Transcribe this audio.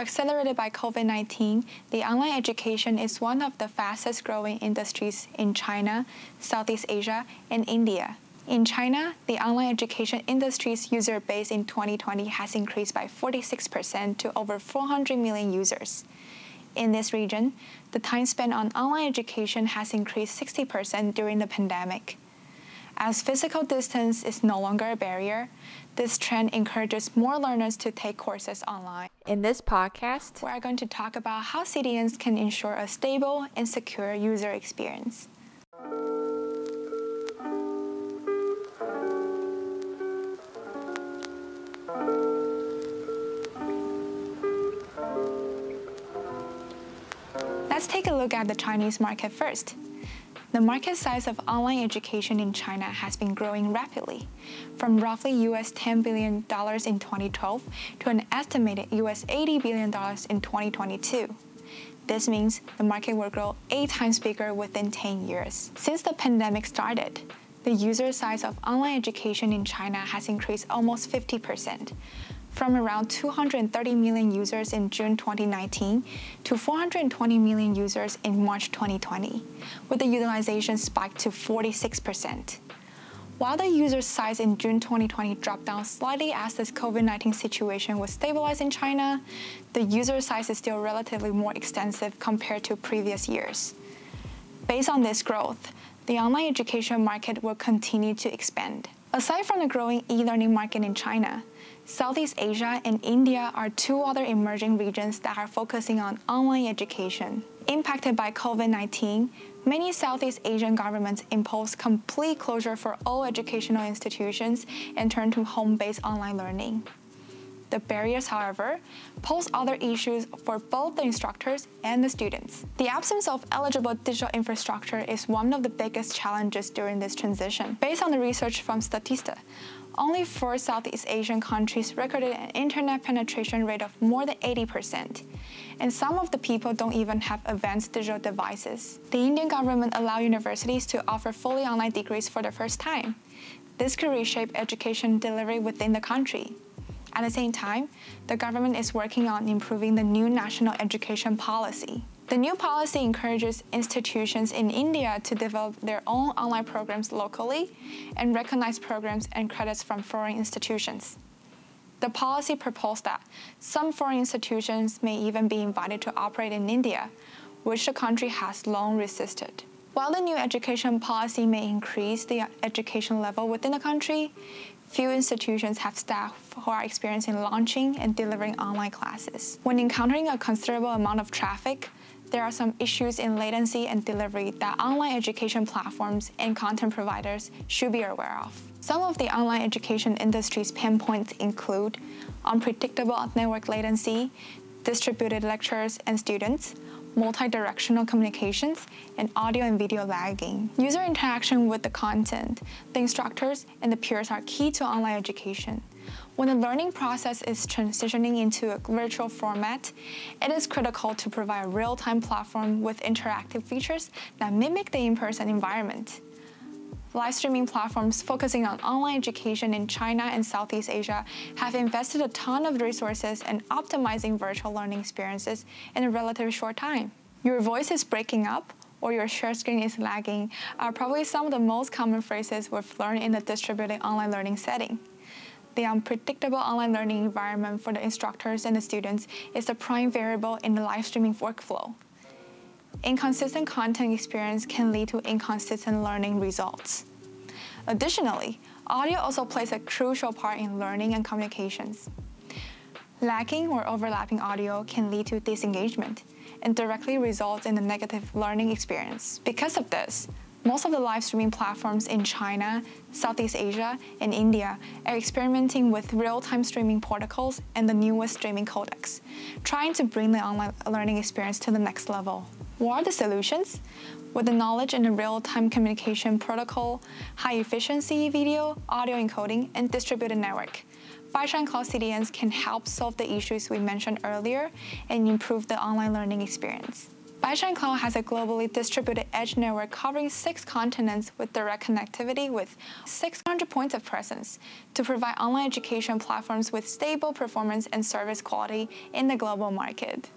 Accelerated by COVID 19, the online education is one of the fastest growing industries in China, Southeast Asia, and India. In China, the online education industry's user base in 2020 has increased by 46% to over 400 million users. In this region, the time spent on online education has increased 60% during the pandemic. As physical distance is no longer a barrier, this trend encourages more learners to take courses online. In this podcast, we are going to talk about how CDNs can ensure a stable and secure user experience. Let's take a look at the Chinese market first. The market size of online education in China has been growing rapidly, from roughly US $10 billion in 2012 to an estimated US $80 billion in 2022. This means the market will grow eight times bigger within 10 years. Since the pandemic started, the user size of online education in China has increased almost 50%, from around 230 million users in June 2019 to 420 million users in March 2020, with the utilization spiked to 46%. While the user size in June 2020 dropped down slightly as the COVID 19 situation was stabilized in China, the user size is still relatively more extensive compared to previous years. Based on this growth, the online education market will continue to expand. Aside from the growing e learning market in China, Southeast Asia and India are two other emerging regions that are focusing on online education. Impacted by COVID 19, many Southeast Asian governments imposed complete closure for all educational institutions and turned to home based online learning. The barriers, however, pose other issues for both the instructors and the students. The absence of eligible digital infrastructure is one of the biggest challenges during this transition. Based on the research from Statista, only four Southeast Asian countries recorded an internet penetration rate of more than 80%, and some of the people don't even have advanced digital devices. The Indian government allowed universities to offer fully online degrees for the first time. This could reshape education delivery within the country. At the same time, the government is working on improving the new national education policy. The new policy encourages institutions in India to develop their own online programs locally and recognize programs and credits from foreign institutions. The policy proposed that some foreign institutions may even be invited to operate in India, which the country has long resisted. While the new education policy may increase the education level within the country, few institutions have staff who are experienced in launching and delivering online classes. When encountering a considerable amount of traffic, there are some issues in latency and delivery that online education platforms and content providers should be aware of. Some of the online education industry's pain points include unpredictable network latency, distributed lectures and students, multi-directional communications, and audio and video lagging. User interaction with the content, the instructors, and the peers are key to online education. When the learning process is transitioning into a virtual format, it is critical to provide a real-time platform with interactive features that mimic the in-person environment. Live streaming platforms focusing on online education in China and Southeast Asia have invested a ton of resources in optimizing virtual learning experiences in a relatively short time. Your voice is breaking up, or your share screen is lagging are probably some of the most common phrases we've learned in the distributed online learning setting. The unpredictable online learning environment for the instructors and the students is the prime variable in the live streaming workflow. Inconsistent content experience can lead to inconsistent learning results. Additionally, audio also plays a crucial part in learning and communications. Lacking or overlapping audio can lead to disengagement and directly results in a negative learning experience. Because of this, most of the live streaming platforms in China, Southeast Asia, and India are experimenting with real time streaming protocols and the newest streaming codecs, trying to bring the online learning experience to the next level. What are the solutions? With the knowledge in the real time communication protocol, high efficiency video, audio encoding, and distributed network, Baishan Cloud CDNs can help solve the issues we mentioned earlier and improve the online learning experience. Baishan Cloud has a globally distributed edge network covering six continents with direct connectivity with 600 points of presence to provide online education platforms with stable performance and service quality in the global market.